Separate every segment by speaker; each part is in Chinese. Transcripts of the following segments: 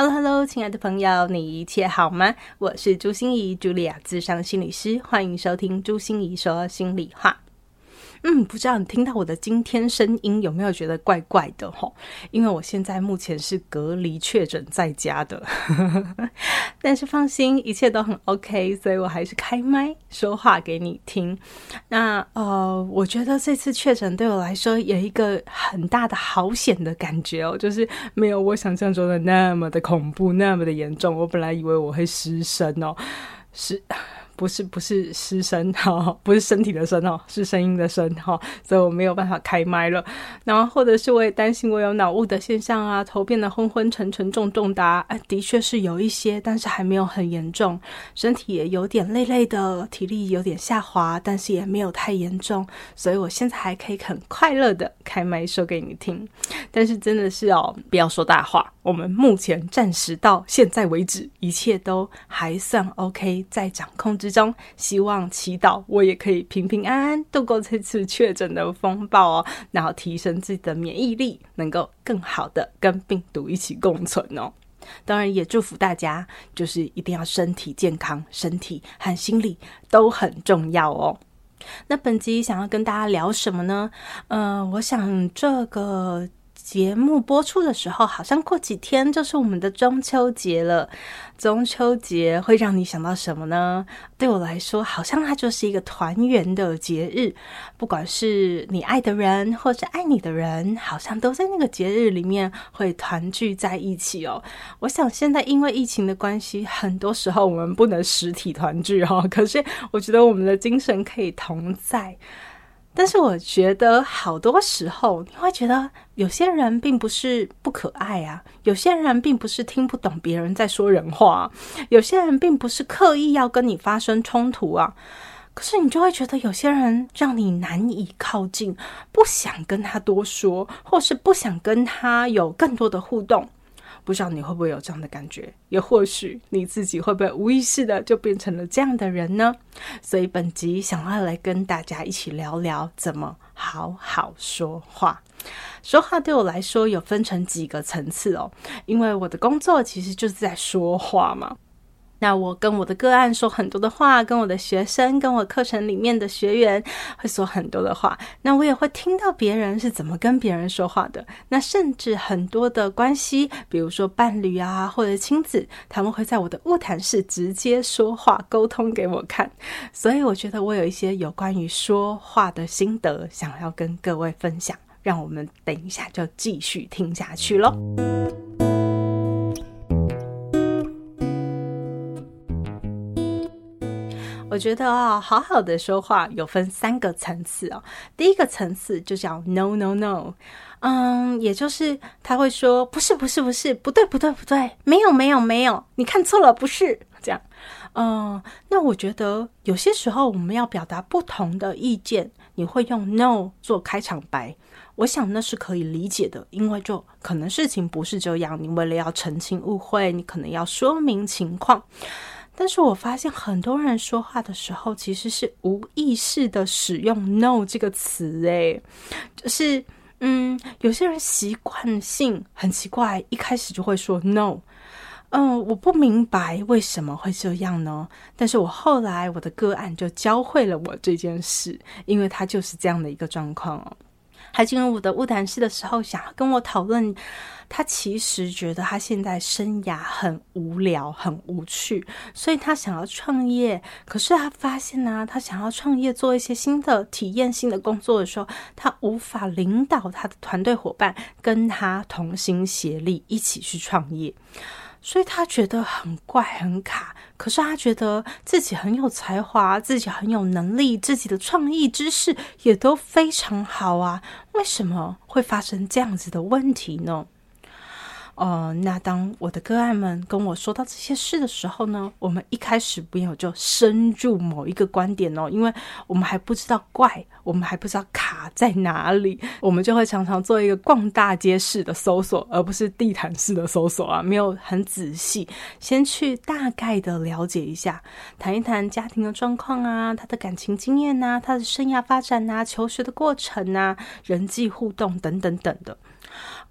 Speaker 1: Hello，Hello，亲爱的朋友，你一切好吗？我是朱心怡，茱莉亚，智商心理师，欢迎收听朱心怡说心里话。嗯，不知道你听到我的今天声音有没有觉得怪怪的吼？因为我现在目前是隔离确诊在家的，但是放心，一切都很 OK，所以我还是开麦说话给你听。那呃，我觉得这次确诊对我来说有一个很大的好险的感觉哦，就是没有我想象中的那么的恐怖，那么的严重。我本来以为我会失声哦，是。不是不是失声哈，不是身体的声哦，是声音的声哈，所以我没有办法开麦了。然后或者是我也担心我有脑雾的现象啊，头变得昏昏沉沉重重的，哎，的确是有一些，但是还没有很严重，身体也有点累累的，体力有点下滑，但是也没有太严重，所以我现在还可以很快乐的开麦说给你听。但是真的是哦，不要说大话，我们目前暂时到现在为止，一切都还算 OK，在掌控之中，希望祈祷我也可以平平安安度过这次确诊的风暴哦，然后提升自己的免疫力，能够更好的跟病毒一起共存哦。当然也祝福大家，就是一定要身体健康，身体和心理都很重要哦。那本集想要跟大家聊什么呢？呃，我想这个。节目播出的时候，好像过几天就是我们的中秋节了。中秋节会让你想到什么呢？对我来说，好像它就是一个团圆的节日。不管是你爱的人，或是爱你的人，好像都在那个节日里面会团聚在一起哦。我想现在因为疫情的关系，很多时候我们不能实体团聚哈。可是我觉得我们的精神可以同在。但是我觉得好多时候你会觉得有些人并不是不可爱啊，有些人并不是听不懂别人在说人话，有些人并不是刻意要跟你发生冲突啊，可是你就会觉得有些人让你难以靠近，不想跟他多说，或是不想跟他有更多的互动。不知道你会不会有这样的感觉？也或许你自己会不会无意识的就变成了这样的人呢？所以本集想要来跟大家一起聊聊怎么好好说话。说话对我来说有分成几个层次哦，因为我的工作其实就是在说话嘛。那我跟我的个案说很多的话，跟我的学生，跟我课程里面的学员会说很多的话。那我也会听到别人是怎么跟别人说话的。那甚至很多的关系，比如说伴侣啊，或者亲子，他们会在我的晤谈室直接说话沟通给我看。所以我觉得我有一些有关于说话的心得，想要跟各位分享。让我们等一下就继续听下去喽。觉得啊、好好的说话有分三个层次哦。第一个层次就叫 no no no，嗯，也就是他会说不是不是不是不对不对不对，没有没有没有，你看错了不是这样。嗯，那我觉得有些时候我们要表达不同的意见，你会用 no 做开场白，我想那是可以理解的，因为就可能事情不是这样，你为了要澄清误会，你可能要说明情况。但是我发现很多人说话的时候，其实是无意识的使用 “no” 这个词，诶，就是，嗯，有些人习惯性很奇怪，一开始就会说 “no”，嗯，我不明白为什么会这样呢？但是我后来我的个案就教会了我这件事，因为他就是这样的一个状况哦。还进入我的晤谈室的时候，想要跟我讨论，他其实觉得他现在生涯很无聊、很无趣，所以他想要创业。可是他发现呢、他想要创业做一些新的体验性的工作的时候，他无法领导他的团队伙伴跟他同心协力一起去创业。所以他觉得很怪很卡，可是他觉得自己很有才华，自己很有能力，自己的创意知识也都非常好啊，为什么会发生这样子的问题呢？呃，那当我的个案们跟我说到这些事的时候呢，我们一开始没有就深入某一个观点哦，因为我们还不知道怪，我们还不知道卡在哪里，我们就会常常做一个逛大街式的搜索，而不是地毯式的搜索啊，没有很仔细，先去大概的了解一下，谈一谈家庭的状况啊，他的感情经验啊，他的生涯发展啊，求学的过程啊，人际互动等等等的。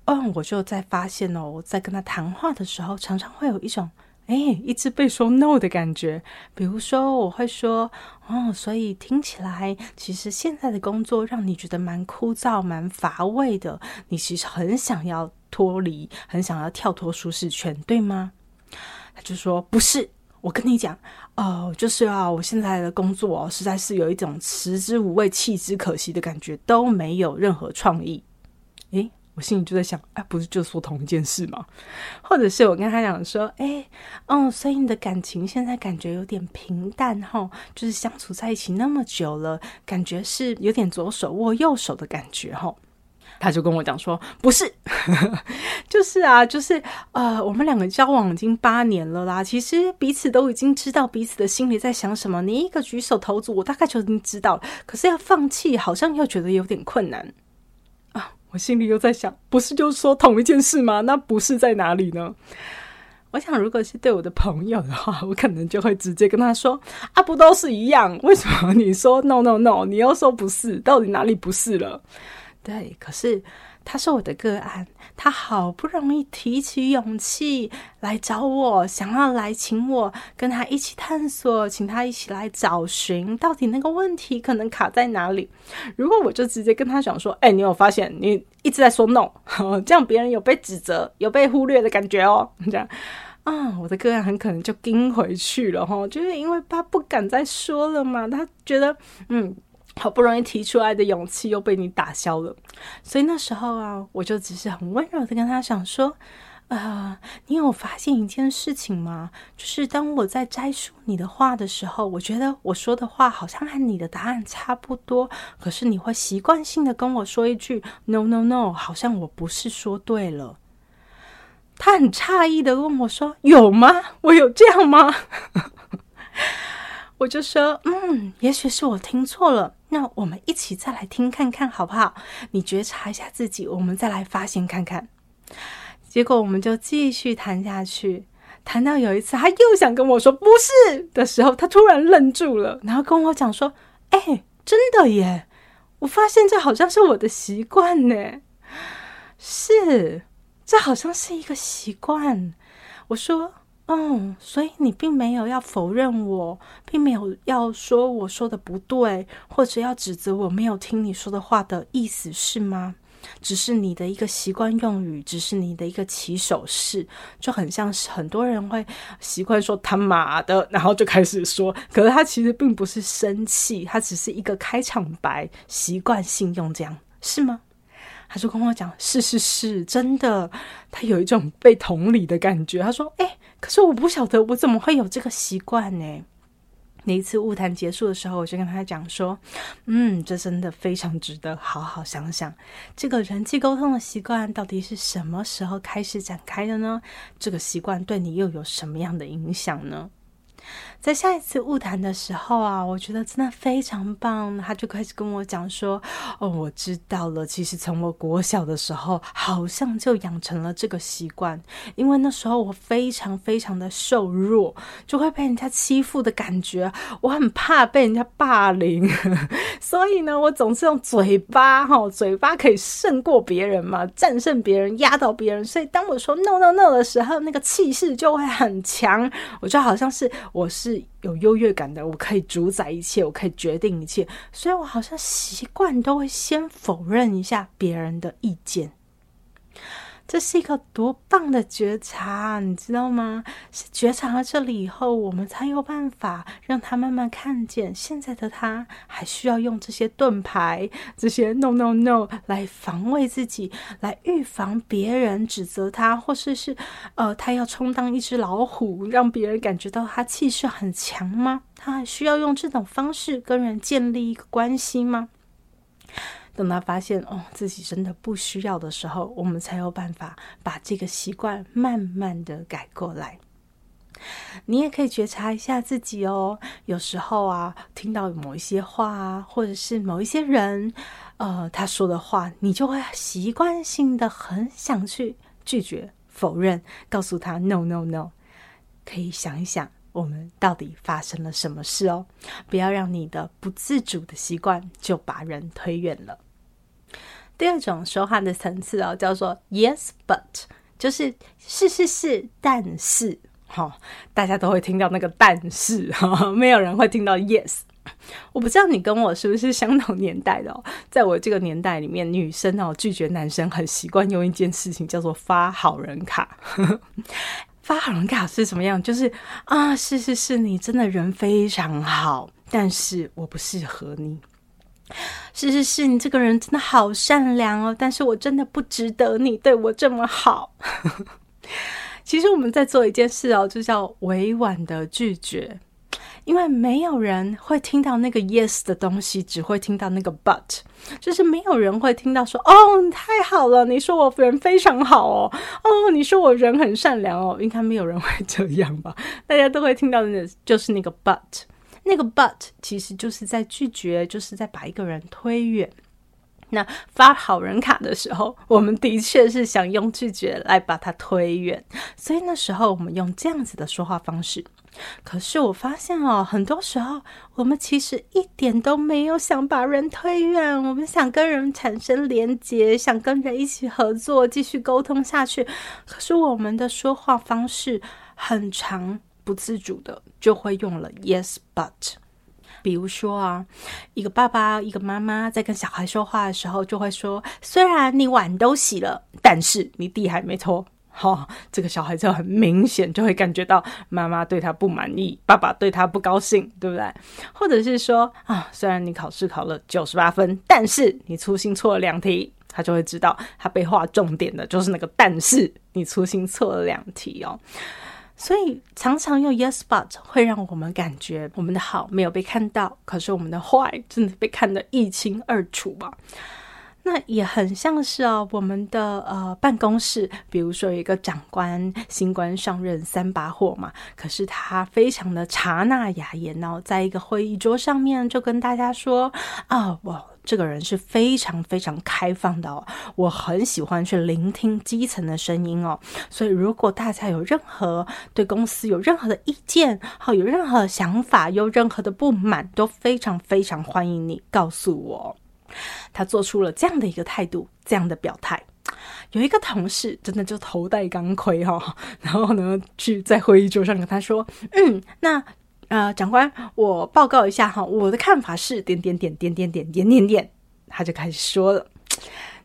Speaker 1: 嗯，我就在发现哦，我在跟他谈话的时候，常常会有一种哎，一直被说 no 的感觉。比如说，我会说哦，所以听起来，其实现在的工作让你觉得蛮枯燥、蛮乏味的。你其实很想要脱离，很想要跳脱舒适圈，对吗？他就说不是，我跟你讲哦，就是啊，我现在的工作哦，实在是有一种食之无味、弃之可惜的感觉，都没有任何创意。我心里就在想，哎，不是就说同一件事吗？或者是我跟他讲说，哎，嗯，所以你的感情现在感觉有点平淡哈，就是相处在一起那么久了，感觉是有点左手握右手的感觉哈。他就跟我讲说，不是，就是啊，就是呃，我们两个交往已经八年了啦，其实彼此都已经知道彼此的心里在想什么，你一个举手投足，我大概就已经知道了，可是要放弃，好像又觉得有点困难。我心里又在想，不是就说同一件事吗？那不是在哪里呢？我想，如果是对我的朋友的话，我可能就会直接跟他说：“啊，不都是一样？为什么你说 no no no，你又说不是？到底哪里不是了？”对，可是。他是我的个案，他好不容易提起勇气来找我，想要来请我跟他一起探索，请他一起来找寻到底那个问题可能卡在哪里。如果我就直接跟他讲说：“哎，你有发现你一直在说 no，这样别人有被指责、有被忽略的感觉哦。”这样啊，我的个案很可能就跟回去了哈，就是因为他不敢再说了嘛，他觉得嗯。好不容易提出来的勇气又被你打消了，所以那时候啊，我就只是很温柔的跟他讲说：“啊、呃，你有发现一件事情吗？就是当我在摘述你的话的时候，我觉得我说的话好像和你的答案差不多，可是你会习惯性的跟我说一句 ‘no no no’，好像我不是说对了。”他很诧异的问我说：“有吗？我有这样吗？” 我就说：“嗯，也许是我听错了。”那我们一起再来听看看好不好？你觉察一下自己，我们再来发现看看。结果我们就继续谈下去，谈到有一次他又想跟我说不是的时候，他突然愣住了，然后跟我讲说：“哎，真的耶！我发现这好像是我的习惯呢。是，这好像是一个习惯。”我说。嗯，所以你并没有要否认我，并没有要说我说的不对，或者要指责我没有听你说的话的意思是吗？只是你的一个习惯用语，只是你的一个起手式，就很像是很多人会习惯说他妈的，然后就开始说，可是他其实并不是生气，他只是一个开场白，习惯性用这样，是吗？他就跟我讲，是是是，真的，他有一种被同理的感觉。他说，哎。可是我不晓得我怎么会有这个习惯呢？那一次晤谈结束的时候，我就跟他讲说：“嗯，这真的非常值得好好想想，这个人际沟通的习惯到底是什么时候开始展开的呢？这个习惯对你又有什么样的影响呢？”在下一次误谈的时候啊，我觉得真的非常棒。他就开始跟我讲说：“哦，我知道了。其实从我国小的时候，好像就养成了这个习惯。因为那时候我非常非常的瘦弱，就会被人家欺负的感觉。我很怕被人家霸凌，所以呢，我总是用嘴巴哈，嘴巴可以胜过别人嘛，战胜别人，压倒别人。所以当我说 no no no 的时候，那个气势就会很强。我就好像是我是。有优越感的，我可以主宰一切，我可以决定一切，所以我好像习惯都会先否认一下别人的意见。这是一个多棒的觉察，你知道吗？是觉察了这里以后，我们才有办法让他慢慢看见，现在的他还需要用这些盾牌、这些 no no no 来防卫自己，来预防别人指责他，或是是呃，他要充当一只老虎，让别人感觉到他气势很强吗？他还需要用这种方式跟人建立一个关系吗？等他发现哦自己真的不需要的时候，我们才有办法把这个习惯慢慢的改过来。你也可以觉察一下自己哦，有时候啊，听到某一些话啊，或者是某一些人，呃，他说的话，你就会习惯性的很想去拒绝、否认，告诉他 “no no no”。可以想一想，我们到底发生了什么事哦？不要让你的不自主的习惯就把人推远了。第二种说话的层次哦，叫做 “yes but”，就是是是是，但是，哈、哦，大家都会听到那个但是，哈、哦，没有人会听到 yes。我不知道你跟我是不是相同年代的哦？在我这个年代里面，女生哦拒绝男生很习惯用一件事情叫做发好人卡。发好人卡是什么样？就是啊，是是是，你真的人非常好，但是我不适合你。是是是，你这个人真的好善良哦，但是我真的不值得你对我这么好。其实我们在做一件事哦，就叫委婉的拒绝。因为没有人会听到那个 yes 的东西，只会听到那个 but，就是没有人会听到说哦，你太好了，你说我人非常好哦，哦，你说我人很善良哦，应该没有人会这样吧？大家都会听到的，就是那个 but，那个 but 其实就是在拒绝，就是在把一个人推远。那发好人卡的时候，我们的确是想用拒绝来把它推远，所以那时候我们用这样子的说话方式。可是我发现哦，很多时候我们其实一点都没有想把人推远，我们想跟人产生连结，想跟人一起合作，继续沟通下去。可是我们的说话方式很长不自主的就会用了 yes but。比如说啊，一个爸爸、一个妈妈在跟小孩说话的时候，就会说：“虽然你碗都洗了，但是你地还没拖。”哦，这个小孩就很明显就会感觉到妈妈对他不满意，爸爸对他不高兴，对不对？或者是说啊，虽然你考试考了九十八分，但是你粗心错了两题，他就会知道他被划重点的就是那个“但是”，你粗心错了两题哦。所以常常用 yes but 会让我们感觉我们的好没有被看到，可是我们的坏真的被看得一清二楚吧。那也很像是哦，我们的呃办公室，比如说有一个长官新官上任三把火嘛，可是他非常的察纳雅言哦，在一个会议桌上面就跟大家说啊，我这个人是非常非常开放的哦，我很喜欢去聆听基层的声音哦，所以如果大家有任何对公司有任何的意见，好，有任何想法，有任何的不满，都非常非常欢迎你告诉我。他做出了这样的一个态度，这样的表态。有一个同事真的就头戴钢盔哈，然后呢，去在会议桌上跟他说：“嗯，那呃，长官，我报告一下哈，我的看法是点点点点点点点点点。”他就开始说了，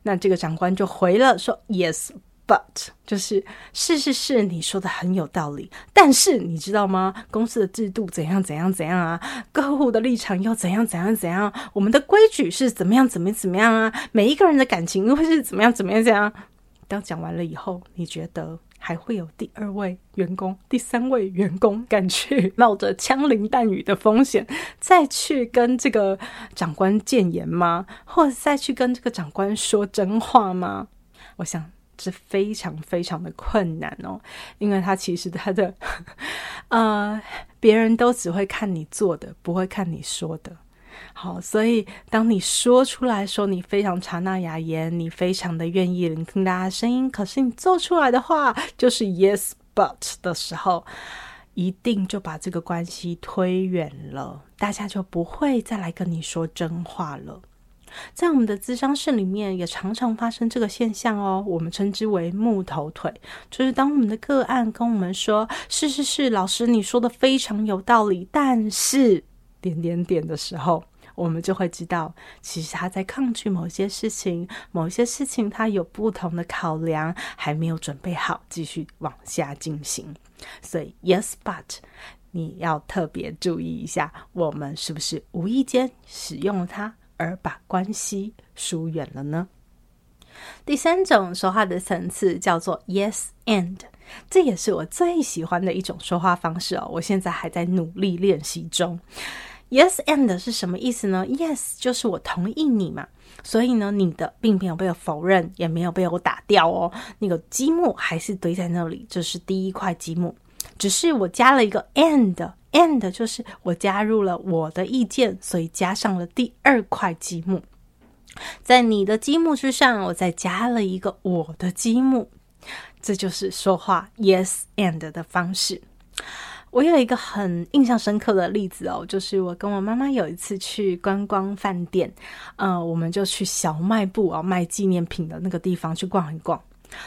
Speaker 1: 那这个长官就回了说：“Yes。” But 就是是是是，你说的很有道理。但是你知道吗？公司的制度怎样怎样怎样啊？客户的立场又怎样怎样怎样？我们的规矩是怎么样怎么怎么样啊？每一个人的感情会是怎么样怎么样怎样？当讲完了以后，你觉得还会有第二位员工、第三位员工敢去 冒着枪林弹雨的风险再去跟这个长官谏言吗？或者再去跟这个长官说真话吗？我想。是非常非常的困难哦，因为他其实他的，呃，别人都只会看你做的，不会看你说的。好，所以当你说出来说你非常察纳雅言，你非常的愿意聆听大家声音，可是你做出来的话就是 yes but 的时候，一定就把这个关系推远了，大家就不会再来跟你说真话了。在我们的咨商室里面，也常常发生这个现象哦。我们称之为木头腿，就是当我们的个案跟我们说：“是是是，老师你说的非常有道理。”但是点点点的时候，我们就会知道，其实他在抗拒某些事情，某些事情他有不同的考量，还没有准备好继续往下进行。所以，yes but，你要特别注意一下，我们是不是无意间使用了它？而把关系疏远了呢？第三种说话的层次叫做 Yes and，这也是我最喜欢的一种说话方式哦。我现在还在努力练习中。Yes and 是什么意思呢？Yes 就是我同意你嘛，所以呢，你的并没有被我否认，也没有被我打掉哦，那个积木还是堆在那里，这是第一块积木，只是我加了一个 and，and 就是我加入了我的意见，所以加上了第二块积木，在你的积木之上，我再加了一个我的积木，这就是说话 Yes and 的方式。我有一个很印象深刻的例子哦，就是我跟我妈妈有一次去观光饭店，呃，我们就去小卖部啊，卖纪念品的那个地方去逛一逛。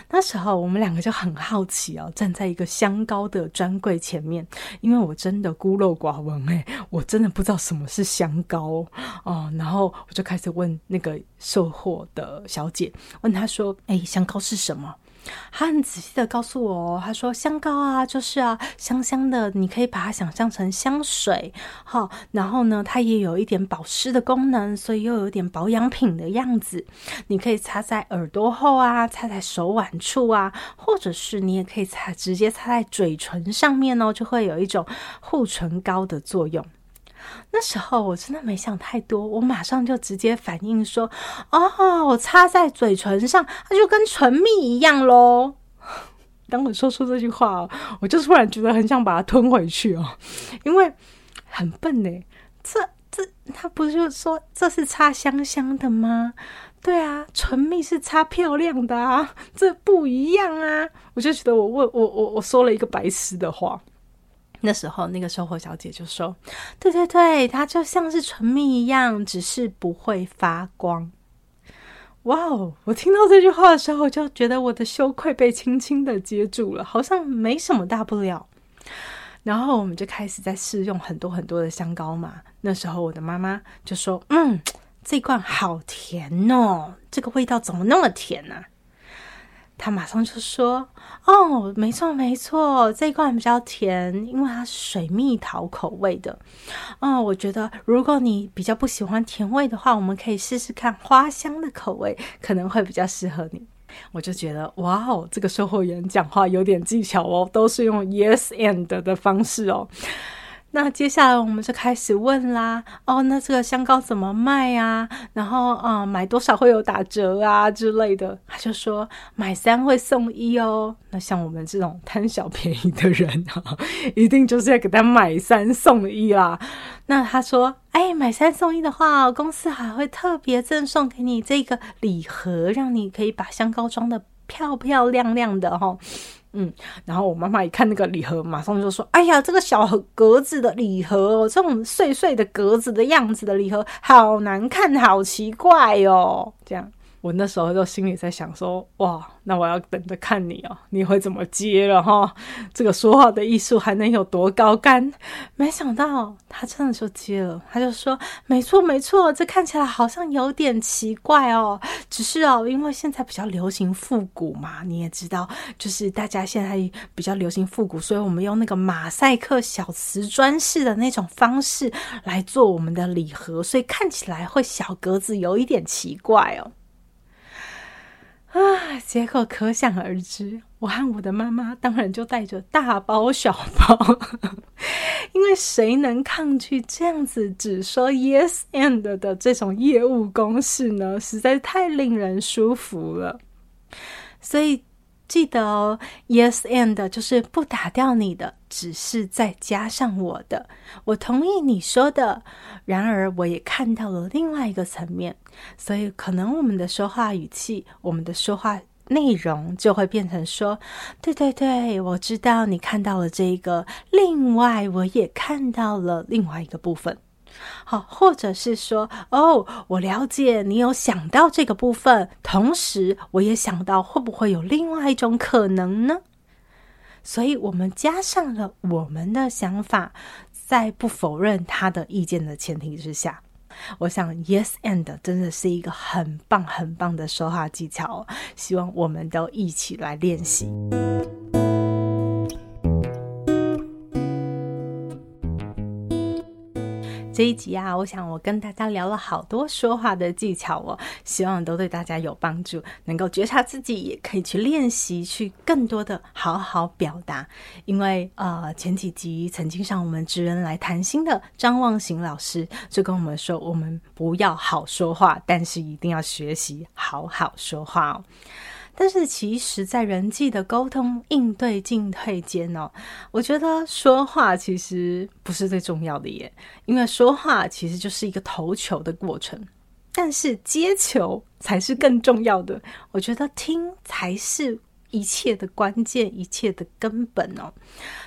Speaker 1: 那时候我们两个就很好奇哦，站在一个香膏的专柜前面，因为我真的孤陋寡闻诶，我真的不知道什么是香膏哦，然后我就开始问那个售货的小姐，问她说：“诶，香膏是什么？”他很仔细的告诉我，他说香膏啊，就是啊，香香的，你可以把它想象成香水，好，然后呢，它也有一点保湿的功能，所以又有点保养品的样子。你可以擦在耳朵后啊，擦在手腕处啊，或者是你也可以擦，直接擦在嘴唇上面哦，就会有一种护唇膏的作用。那时候我真的没想太多，我马上就直接反应说：“哦，我擦在嘴唇上，它就跟唇蜜一样喽。”当我说出这句话，我就突然觉得很想把它吞回去哦，因为很笨呢。这这，他不是说这是擦香香的吗？对啊，唇蜜是擦漂亮的啊，这不一样啊！我就觉得我问我我我说了一个白痴的话。那时候，那个售货小姐就说：“对对对，它就像是唇蜜一样，只是不会发光。”哇哦！我听到这句话的时候，我就觉得我的羞愧被轻轻的接住了，好像没什么大不了。然后我们就开始在试用很多很多的香膏嘛。那时候我的妈妈就说：“嗯，这罐好甜哦，这个味道怎么那么甜呢、啊？”他马上就说：“哦，没错没错，这一罐比较甜，因为它是水蜜桃口味的。哦，我觉得如果你比较不喜欢甜味的话，我们可以试试看花香的口味，可能会比较适合你。”我就觉得，哇哦，这个售货员讲话有点技巧哦，都是用 yes and 的方式哦。那接下来我们就开始问啦，哦，那这个香膏怎么卖啊？然后啊、买多少会有打折啊之类的？他就说买三会送一哦。那像我们这种贪小便宜的人啊，一定就是要给他买三送一啦。那他说，哎，买三送一的话，公司还会特别赠送给你这个礼盒，让你可以把香膏装得漂漂亮亮的哈。嗯，然后我妈妈一看那个礼盒，马上就说：“哎呀，这个小格子的礼盒，这种碎碎的格子的样子的礼盒，好难看，好奇怪哦。”这样。我那时候就心里在想说，哇，那我要等着看你哦，你会怎么接了哈？这个说话的艺术还能有多高干？没想到他真的就接了，他就说，没错没错，这看起来好像有点奇怪哦，只是哦，因为现在比较流行复古嘛，你也知道，就是大家现在比较流行复古，所以我们用那个马赛克小瓷砖式的那种方式来做我们的礼盒，所以看起来会小格子，有一点奇怪哦。啊，结果可想而知，我和我的妈妈当然就带着大包小包，因为谁能抗拒这样子只说 yes and 的这种业务公式呢？实在太令人舒服了，所以。记得哦，yes and 就是不打掉你的，只是再加上我的。我同意你说的，然而我也看到了另外一个层面，所以可能我们的说话语气，我们的说话内容就会变成说：对对对，我知道你看到了这个，另外我也看到了另外一个部分。好，或者是说，哦，我了解你有想到这个部分，同时我也想到会不会有另外一种可能呢？所以，我们加上了我们的想法，在不否认他的意见的前提之下，我想，yes and 真的是一个很棒很棒的说话技巧，希望我们都一起来练习。这一集啊，我想我跟大家聊了好多说话的技巧哦，希望都对大家有帮助，能够觉察自己，也可以去练习，去更多的好好表达。因为呃，前几集曾经上我们职人来谈心的张望行老师就跟我们说，我们不要好说话，但是一定要学习好好说话哦。但是其实，在人际的沟通、应对、进退间哦，我觉得说话其实不是最重要的耶，因为说话其实就是一个投球的过程，但是接球才是更重要的。我觉得听才是。一切的关键，一切的根本哦，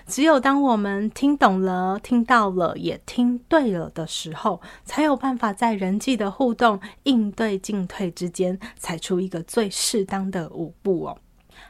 Speaker 1: 只有当我们听懂了、听到了、也听对了的时候，才有办法在人际的互动、应对进退之间，踩出一个最适当的舞步哦。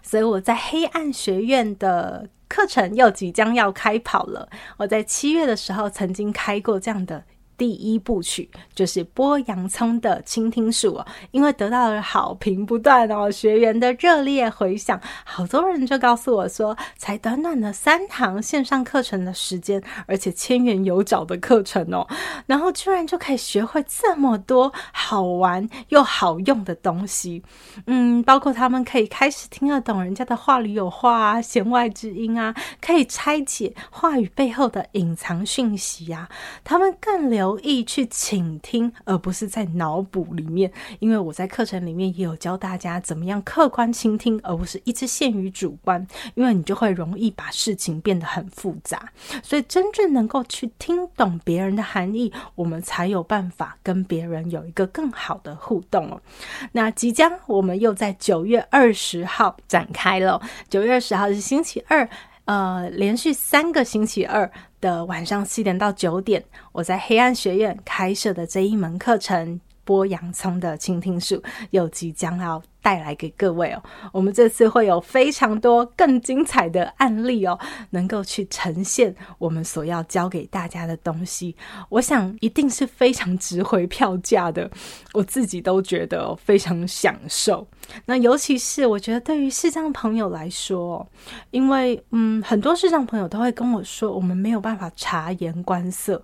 Speaker 1: 所以我在黑暗学院的课程又即将要开跑了。我在七月的时候曾经开过这样的。第一部曲就是剥洋葱的倾听术哦，因为得到了好评不断哦，学员的热烈回响，好多人就告诉我说，才短短的三堂线上课程的时间，而且千元有找的课程哦，然后居然就可以学会这么多好玩又好用的东西，嗯，包括他们可以开始听得懂人家的话里有话啊，弦外之音啊，可以拆解话语背后的隐藏讯息啊，他们更留。留意去倾听，而不是在脑补里面。因为我在课程里面也有教大家怎么样客观倾听，而不是一直限于主观。因为你就会容易把事情变得很复杂。所以真正能够去听懂别人的含义，我们才有办法跟别人有一个更好的互动哦。那即将我们又在九月二十号展开了。九月二十号是星期二，呃，连续三个星期二。的晚上七点到九点，我在黑暗学院开设的这一门课程——剥洋葱的倾听术，又即将要带来给各位哦。我们这次会有非常多更精彩的案例哦，能够去呈现我们所要教给大家的东西。我想一定是非常值回票价的，我自己都觉得非常享受。那尤其是我觉得，对于视障朋友来说，因为嗯，很多视障朋友都会跟我说，我们没有办法察言观色。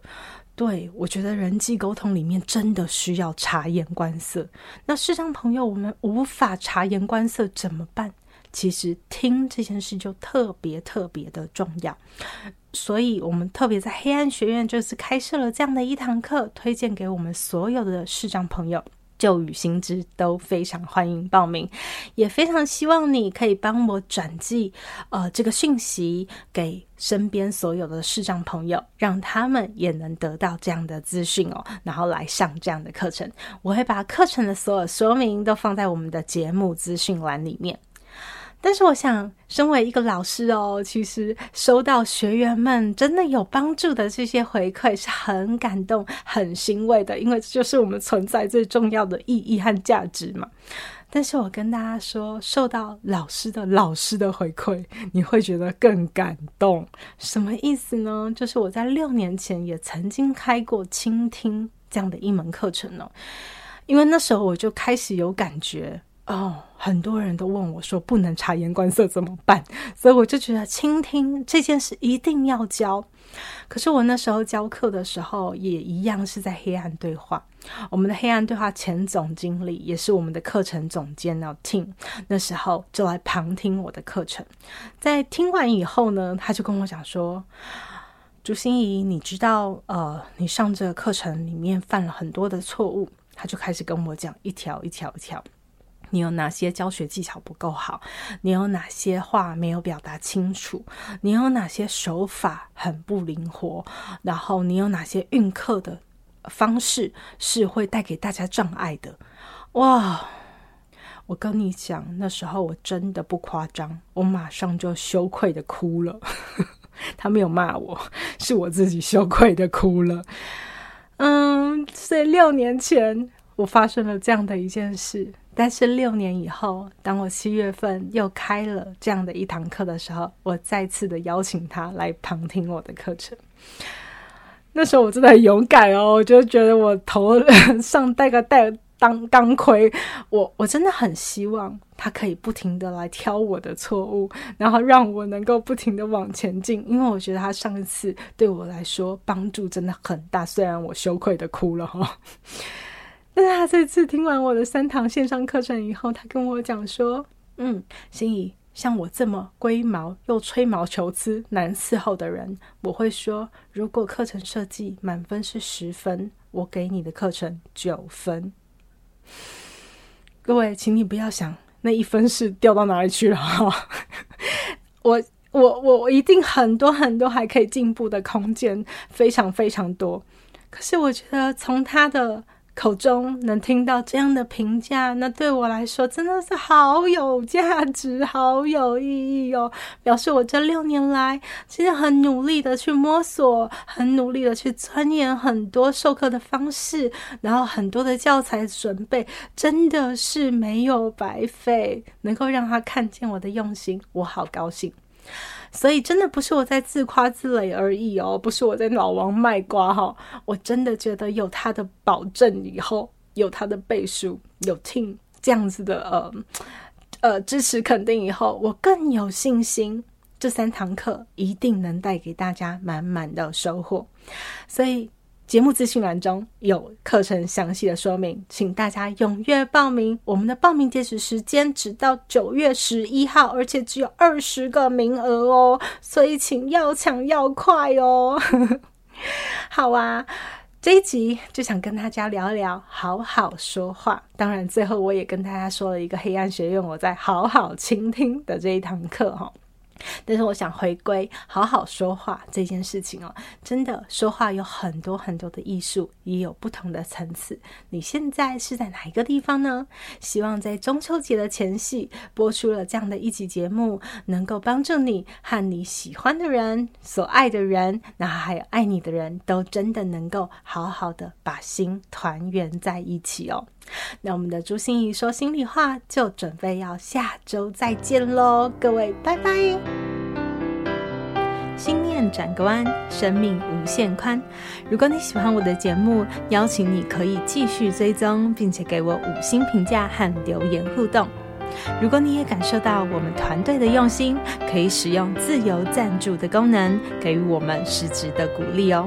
Speaker 1: 对，我觉得人际沟通里面真的需要察言观色。那视障朋友，我们无法察言观色怎么办？其实听这件事就特别特别的重要。所以我们特别在黑暗学院这次开设了这样的一堂课，推荐给我们所有的视障朋友。旧与新知都非常欢迎报名，也非常希望你可以帮我转寄呃这个讯息给身边所有的视障朋友，让他们也能得到这样的资讯哦，然后来上这样的课程。我会把课程的所有说明都放在我们的节目资讯栏里面。但是我想，身为一个老师哦，其实收到学员们真的有帮助的这些回馈，是很感动、很欣慰的，因为这就是我们存在最重要的意义和价值嘛。但是我跟大家说，受到老师的老师的回馈，你会觉得更感动。什么意思呢？就是我在六年前也曾经开过倾听这样的一门课程呢，因为那时候我就开始有感觉。哦，很多人都问我说，不能察言观色怎么办？所以我就觉得倾听这件事一定要教。可是我那时候教课的时候，也一样是在黑暗对话。我们的黑暗对话前总经理也是我们的课程总监呢，Tim，那时候就来旁听我的课程。在听完以后呢，他就跟我讲说：“朱心怡，你知道，呃，你上这个课程里面犯了很多的错误。”他就开始跟我讲一条一条一条。你有哪些教学技巧不够好？你有哪些话没有表达清楚？你有哪些手法很不灵活？然后你有哪些运课的方式是会带给大家障碍的？哇！我跟你讲，那时候我真的不夸张，我马上就羞愧的哭了。他没有骂我，是我自己羞愧的哭了。嗯，所以六年前我发生了这样的一件事。但是六年以后，当我七月份又开了这样的一堂课的时候，我再次的邀请他来旁听我的课程。那时候我真的很勇敢哦，我就觉得我头 上戴个戴当钢盔，我我真的很希望他可以不停的来挑我的错误，然后让我能够不停的往前进。因为我觉得他上一次对我来说帮助真的很大，虽然我羞愧的哭了哈。但是他这次听完我的三堂线上课程以后，他跟我讲说：“嗯，心怡，像我这么龟毛又吹毛求疵、难伺候的人，我会说，如果课程设计满分是十分，我给你的课程九分。”各位，请你不要想那一分是掉到哪里去了哈！我我我我一定很多很多还可以进步的空间，非常非常多。可是我觉得从他的。口中能听到这样的评价，那对我来说真的是好有价值、好有意义哦！表示我这六年来其实很努力的去摸索，很努力的去钻研很多授课的方式，然后很多的教材准备，真的是没有白费。能够让他看见我的用心，我好高兴。所以真的不是我在自夸自擂而已哦，不是我在老王卖瓜哈，我真的觉得有他的保证以后，有他的背书，有听这样子的呃呃支持肯定以后，我更有信心，这三堂课一定能带给大家满满的收获，所以。节目资讯栏中有课程详细的说明，请大家踊跃报名。我们的报名截止时间只到九月十一号，而且只有二十个名额哦，所以请要抢要快哦。好啊，这一集就想跟大家聊聊好好说话。当然，最后我也跟大家说了一个黑暗学院我在好好倾听的这一堂课哈。但是我想回归好好说话这件事情哦，真的说话有很多很多的艺术，也有不同的层次。你现在是在哪一个地方呢？希望在中秋节的前夕播出了这样的一集节目，能够帮助你和你喜欢的人、所爱的人，那还有爱你的人都真的能够好好的把心团圆在一起哦。那我们的朱心怡说心里话就准备要下周再见喽，各位拜拜。心念转个弯，生命无限宽。如果你喜欢我的节目，邀请你可以继续追踪，并且给我五星评价和留言互动。如果你也感受到我们团队的用心，可以使用自由赞助的功能，给予我们实质的鼓励哦。